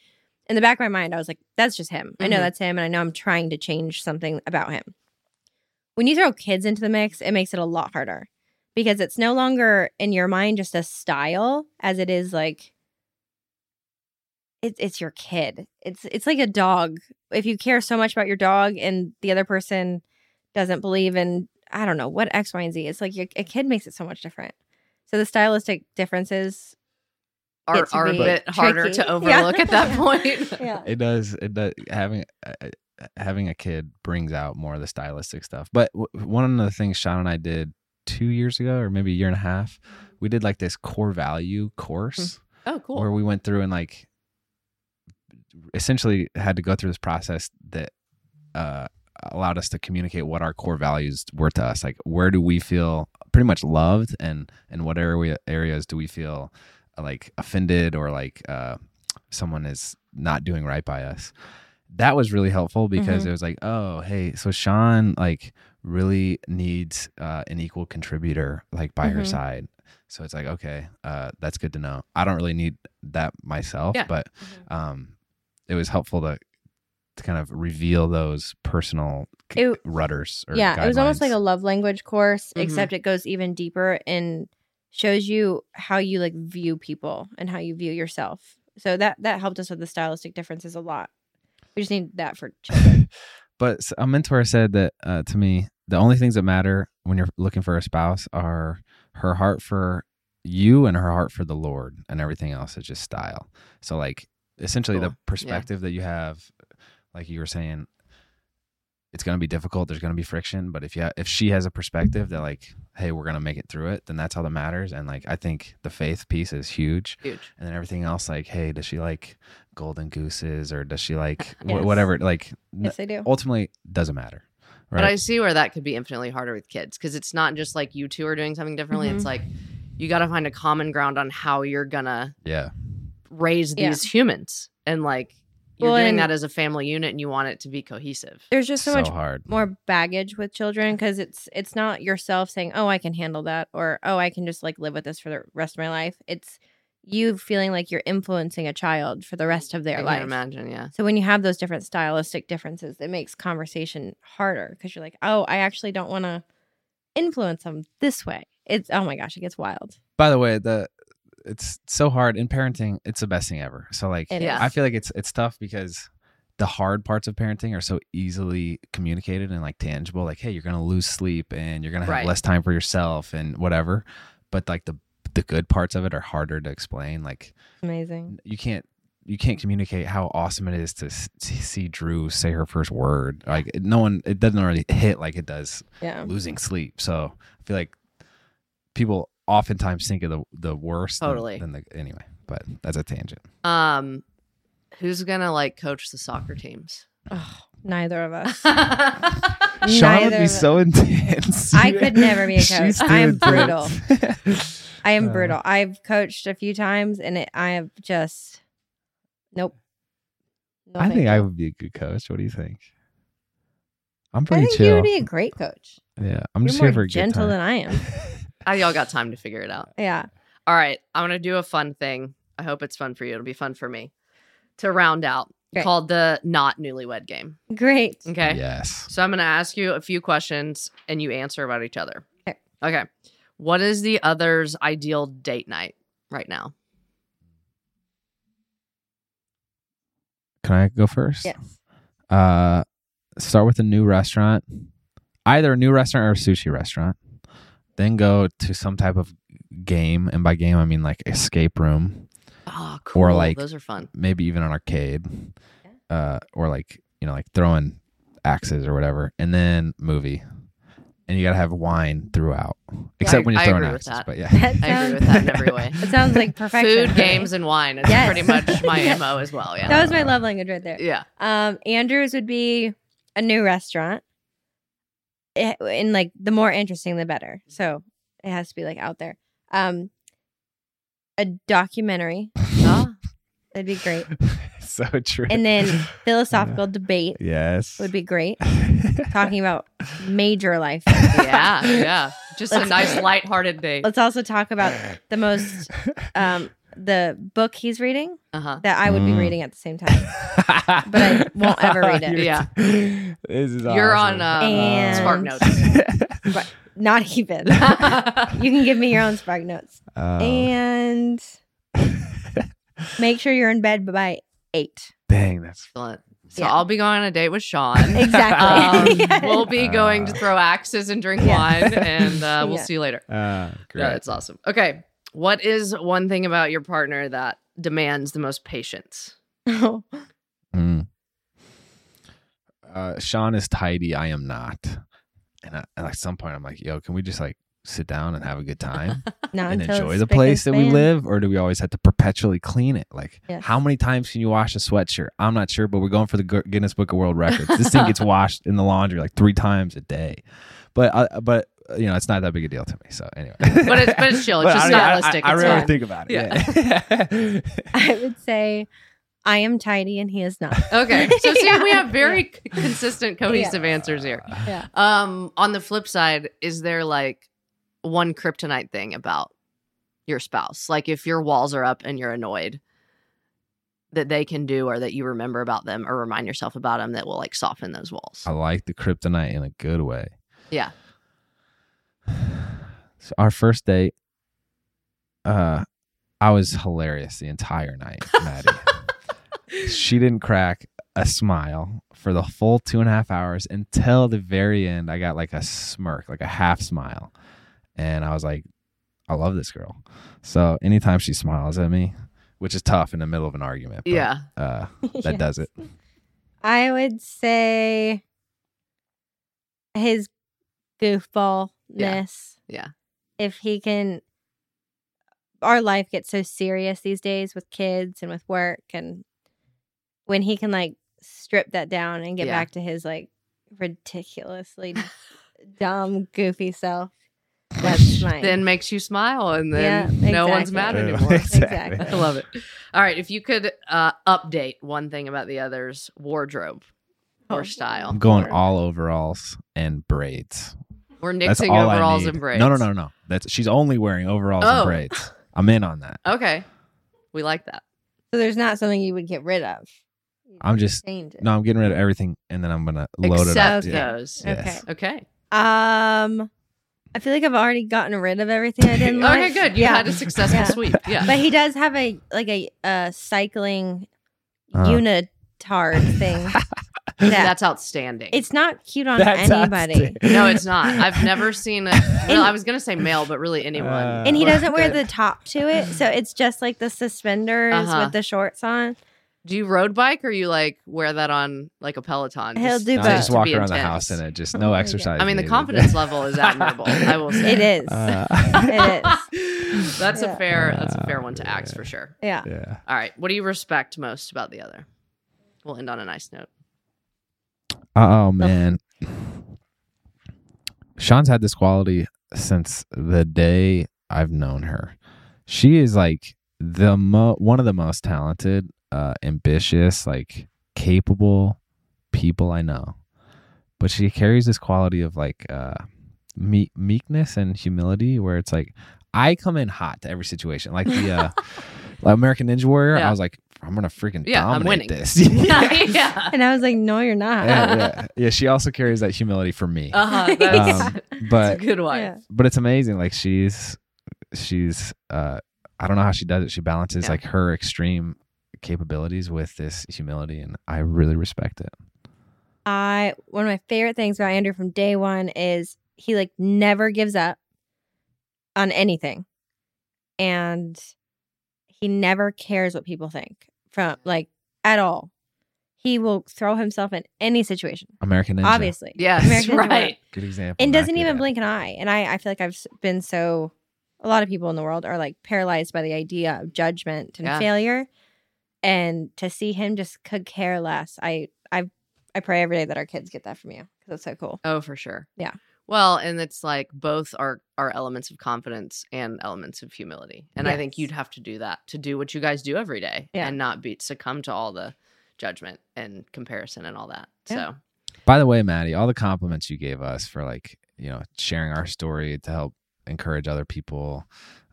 In the back of my mind, I was like, "That's just him. I know Mhm. that's him, and I know I'm trying to change something about him." When you throw kids into the mix, it makes it a lot harder because it's no longer in your mind just a style as it is like it's it's your kid. It's it's like a dog. If you care so much about your dog and the other person doesn't believe in I don't know what X, Y, and Z, it's like your, a kid makes it so much different. So the stylistic differences, are, are a be bit harder tricky. to <laughs> Yeah. overlook at that <laughs> point yeah, It does. It does. Having uh, uh, having a kid brings out more of the stylistic stuff. But w- one of the things Shawn and I did two years ago, or maybe a year and a half, we did like this core value course oh cool where we went through and like essentially had to go through this process that uh, allowed us to communicate what our core values were to us. Like, where do we feel pretty much loved, and and what area areas do we feel uh, like offended or like uh, someone is not doing right by us? That was really helpful because it was like, oh, hey, so Shawn like really needs uh, an equal contributor like by her Mhm. side. So it's like, okay, uh, that's good to know. I don't really need that myself, Yeah. but um, it was helpful to to kind of reveal those personal It- rudders. Or yeah. It was almost like a love language course, Mhm. except it goes even deeper and shows you how you like view people and how you view yourself. So that that helped us with the stylistic differences a lot. We just need that for children. <laughs> But a mentor said that uh, to me, the only things that matter when you're looking for a spouse are her heart for you and her heart for the Lord, and everything else is just style. So, like, essentially, Cool. the perspective that you have, like you were saying, it's going to be difficult. There's going to be friction, but if you ha- if she has a perspective that like, hey, we're going to make it through it, then that's all that matters. And like, I think the faith piece is huge. huge and then everything else like hey does she like golden gooses or does she like <laughs> wh- whatever like n- yes, I do. ultimately doesn't matter right But I see where that could be infinitely harder with kids because it's not just like you two are doing something differently. Mhm. It's like you got to find a common ground on how you're gonna yeah raise Yeah. these humans, and like you're Well, doing that as a family unit, and you want it to be cohesive. There's just so, so much hard more baggage with children because it's it's not yourself saying, "Oh, I can handle that," or "Oh, I can just like live with this for the rest of my life." It's you feeling like you're influencing a child for the rest of their I life. can imagine, yeah. So when you have those different stylistic differences, it makes conversation harder because you're like, "Oh, I actually don't want to influence them this way." It's oh my gosh, it gets wild. by the way the it's so hard in parenting it's the best thing ever so like Yeah. i feel like it's it's tough because the hard parts of parenting are so easily communicated and like tangible like hey you're gonna lose sleep and you're gonna have Right. less time for yourself and whatever but like the the good parts of it are harder to explain like amazing. you can't you can't communicate how awesome it is to to see Drew say her first word. Like no one, it doesn't really hit like it does Yeah. losing sleep. So I feel like people oftentimes think of the the worst. Totally. Than, the anyway, but that's a tangent. Um, who's gonna like coach the soccer teams? Oh, neither of us. <laughs> Shawn would be so intense. I could never be a <laughs> coach. She's I am brutal I am <laughs> Uh. brutal. I've coached a few times and it, I have just nope. No, I thank think I would be a good coach. What do you think? I'm I pretty think chill. you would be a great coach. yeah, I'm You're just more here for a good gentle time. than I am. Ah, y'all got time to figure it out. Yeah. All right, I'm gonna do a fun thing. I hope it's fun for you. It'll be fun for me to round out. Great. Called the not newlywed game. Great. Okay. Yes. So I'm gonna ask you a few questions and you answer about each other. Okay. Okay. What is the other's ideal date night right now? Can I go first? Yes. Uh, start with a new restaurant, either a new restaurant or a sushi restaurant. Then go to some type of game, and by game I mean like escape room, Oh, cool. Or, like- those are fun. maybe even an arcade, uh, or like you know like throwing axes or whatever, and then movie. And you gotta have wine throughout, except when you're I throwing agree with axes. that. But yeah, That <laughs> I agree with that in every way. <laughs> It sounds like perfection. Food, games, and wine is Yes. pretty much <laughs> my Yes. MO as well. Yeah. That was my love language right there. yeah. Um, Andrews would be a new restaurant. It, and like the more interesting, the better. So it has to be like out there. Um, a documentary. Oh, <laughs> That'd be great. <laughs> so true. And then <laughs> philosophical debate yes, would be great. Talking about major life. yeah. Yeah. Just a Let's- nice lighthearted date. Let's also talk about the most um the book he's reading Uh huh. that I would be Mm. reading at the same time. <laughs> but I won't ever read it. Yeah. this is You're awesome. on uh, And- Spark Notes. <laughs> But not even. <laughs> you can give me your own spark notes. Oh. And make sure you're in bed by eight. Dang, that's Excellent. So Yeah. I'll be going on a date with Shawn. Exactly. Um, Yes. We'll be going to Uh. throw axes and drink Yeah. wine, and uh, we'll Yeah. see you later. uh, great. Yeah, that's awesome. Okay, what is one thing about your partner that demands the most patience? Mm. Uh, Shawn is tidy. I am not. And, I, and at some point, I'm like, yo, can we just like sit down and have a good time <laughs> Not and enjoy the place that we live? Or do we always have to perpetually clean it? Like, Yes. how many times can you wash a sweatshirt? I'm not sure, but we're going for the Gu- Guinness Book of World Records. This thing gets <laughs> washed in the laundry like three times a day. But, uh, but, you know, it's not that big a deal to me. So anyway, <laughs> But it's but it's chill. It's But just I mean, I- stylistic. I, I, it's really think about it. Yeah. Yeah. <laughs> I would say I am tidy and he is not. <laughs> Okay, so see, Yeah. we have very c- consistent, cohesive answers here. Yeah. Um, on the flip side, is there like one kryptonite thing about your spouse? Like if your walls are up and you're annoyed that they can do or that you remember about them or remind yourself about them that will like soften those walls. I like the kryptonite in a good way. Yeah. So our first date, uh, I was hilarious the entire night, <laughs> Maddie. she didn't crack a smile for the full two and a half hours until the very end. I got like a smirk, like a half smile, and I was like, "I love this girl." So anytime she smiles at me, which is tough in the middle of an argument, but, Yeah. uh, <laughs> that Yes. does it. I would say his goofballness. Yeah. yeah. If he can, our life gets so serious these days with kids and with work, and when he can like strip that down and get Yeah. back to his like ridiculously <laughs> dumb, goofy self, that's <laughs> mine. Then makes you smile and then Yeah, no one's mad <laughs> exactly. anymore. Exactly. I love it. All right. If you could uh, update one thing about the other's wardrobe or Oh. style, I'm going Lord. all overalls and braids. We're That's nixing overalls and braids. No, no, no, no. That's she's only wearing overalls Oh. and braids. I'm in on that. Okay. We like that. so there's not something you would get rid of. You I'm just change it. no. I'm getting rid of everything, and then I'm gonna load it Except up. Yeah. those. Yes. Okay. Um, I feel like I've already gotten rid of everything I didn't like. <laughs> Okay, good. You yeah. had a successful Yeah. sweep. Yeah. But he does have a like a, uh cycling Uh-huh. unitard thing. <laughs> that That's outstanding. it's not cute on That's anybody. no, it's not. I've never <laughs> seen it. Well, I was gonna say male, but really anyone. Uh, And he doesn't wear the top to it, so it's just like the suspenders Uh-huh. with the shorts on. Do you road bike or you like wear that on like a Peloton? He'll do No, both. I just walk be around the house and it just Oh no my exercise. I mean, the confidence <laughs> level is admirable. I will say It is. Uh, <laughs> It That's a fair. That's a fair Uh, one to axe for sure. yeah. yeah. All right. What do you respect most about the other? We'll end on a nice note. Oh man, Shawn's had this quality since the day I've known her. She is like the mo- one of the most talented, uh, ambitious, like capable people I know. But she carries this quality of like uh, me- meekness and humility, where it's like I come in hot to every situation, like the uh, <laughs> like American Ninja Warrior. Yeah. I was like, I'm gonna freaking Yeah, I'm dominate winning. this. <laughs> <laughs> yeah. And I was like, no, you're not. yeah, yeah. yeah, she also carries that humility for me. Uh-huh. <laughs> That's, Um, that's a but good one. Yeah. but it's amazing. Like she's she's uh I don't know how she does it. She balances Yeah. like her extreme capabilities with this humility and I really respect it. I one of my favorite things about Andrew from day one is he like never gives up on anything. And he never cares what people think from like at all. He will throw himself in any situation. American Ninja. Obviously. Yes, American Ninja. right. Good example. And doesn't even blink an eye. And I, I feel like I've been so a lot of people in the world are like paralyzed by the idea of judgment and Yeah. failure. And to see him just could care less. I I I pray every day that our kids get that from you because that's so cool. Oh, for sure. Yeah. Well, and it's like both are are elements of confidence and elements of humility. And I think you'd have to do that to do what you guys do every day Yeah. and not be succumb to all the judgment and comparison and all that. Yeah. So By the way, Maddie, all the compliments you gave us for like, you know, sharing our story to help encourage other people.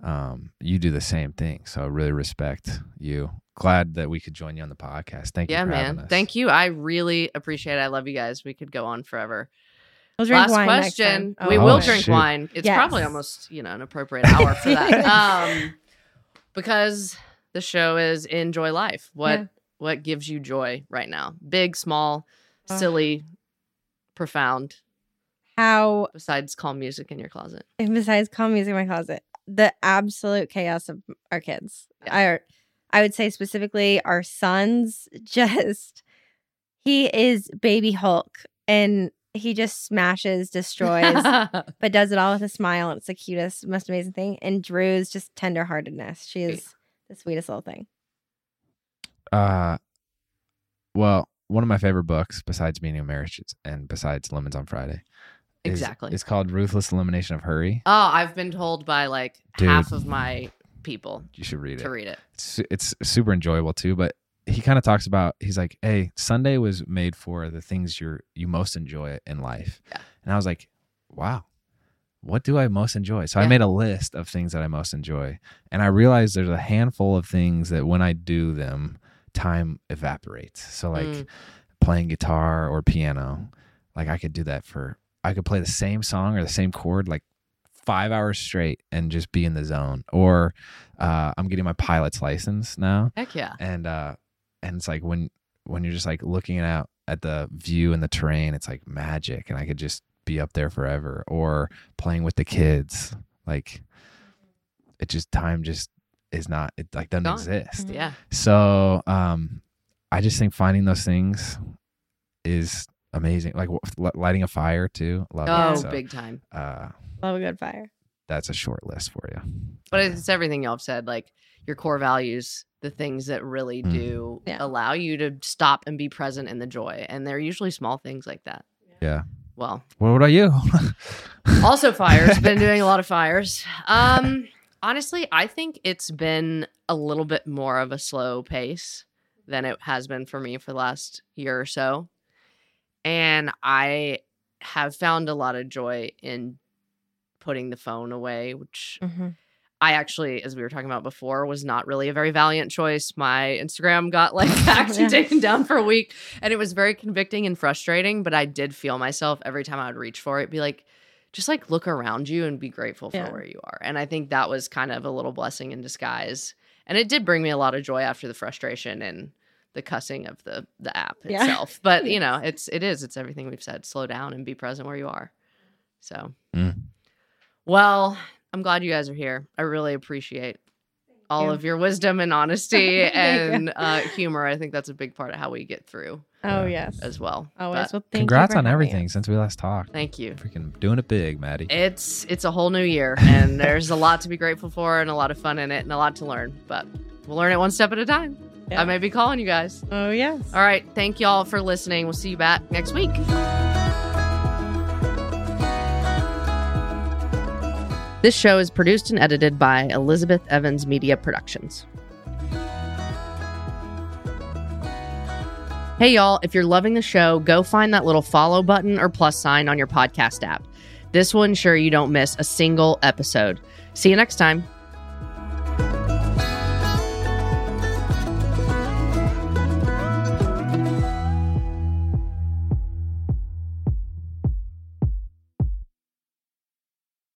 Um, you do the same thing. So I really respect you. Glad that we could join you on the podcast. Thank you. yeah, for having man. us. Thank you. I really appreciate it. I love you guys. We could go on forever. We'll drink Last wine next question. time. We Oh, will okay. drink Shoot. wine. It's Yes. probably almost, you know, an appropriate hour for that. <laughs> um because the show is enjoy life. What Yeah. what gives you joy right now? Big, small, Uh. silly, profound, How besides calm music in your closet. and besides calm music in my closet, the absolute chaos of our kids. Yeah. I I would say specifically our sons <laughs> just he is baby Hulk and he just smashes, destroys, <laughs> but does it all with a smile. And it's the cutest, most amazing thing. And Drew's just tenderheartedness. She is the sweetest little thing. Uh, well, one of my favorite books, besides Meaning of Marriage and besides Lemons on Friday, is- Exactly. is called Ruthless Elimination of Hurry. oh, I've been told by like Dude. half of my people You should read to it. read it. It's, it's super enjoyable too. But he kind of talks about he's like, "Hey, Sunday was made for the things you're you most enjoy in life," Yeah. and I was like, "Wow." What do I most enjoy? So I made a list of things that I most enjoy. And I realized there's a handful of things that when I do them, time evaporates. So like Mm. playing guitar or piano, like I could do that for I could play the same song or the same chord like five hours straight and just be in the zone. Or uh, I'm getting my pilot's license now, Heck yeah. and uh, and it's like when when you're just like looking out at the view and the terrain, it's like magic, and I could just be up there forever. Or playing with the kids, like it just time just is not it like doesn't Gone. exist. Mhm. Yeah. So um, I just think finding those things is amazing. Like w- lighting a fire too. Love Oh, it. So, big time. Uh, Love a good fire. that's a short list for you. But it's everything y'all have said, like your core values, the things that really Mm. do Yeah. allow you to stop and be present in the joy. And they're usually small things like that. Yeah. Well, What about you? <laughs> also fires. Been doing a lot of fires. <laughs> Um, honestly, I think it's been a little bit more of a slow pace than it has been for me for the last year or so. And I have found a lot of joy in putting the phone away, which Mm-hmm. I actually, as we were talking about before, was not really a very valiant choice. My Instagram got like <laughs> <laughs> hacked and taken down for a week, and it was very convicting and frustrating. But I did feel myself every time I would reach for it, be like, just like look around you and be grateful for Yeah. where you are. And I think that was kind of a little blessing in disguise. And it did bring me a lot of joy after the frustration and the cussing of the the app Yeah. itself. But <laughs> you know, it's it is it's everything we've said. Slow down and be present where you are. So, Mm. well, I'm glad you guys are here. I really appreciate all you. of your wisdom and <laughs> honesty and uh, humor. I think that's a big part of how we get through Oh Yeah. yes. as well. Always. But Well, thank Congrats for on everything us. since we last talked. thank you. Freaking doing it big, Maddie. It's it's a whole new year, <laughs> and there's a lot to be grateful for, and a lot of fun in it, and a lot to learn. But we'll learn it one step at a time. Yeah. I may be calling you guys. Oh yes. All right. Thank y'all for listening. We'll see you back next week. This show is produced and edited by Elizabeth Evans Media Productions. Hey, y'all, if you're loving the show, go find that little follow button or plus sign on your podcast app. This will ensure you don't miss a single episode. See you next time.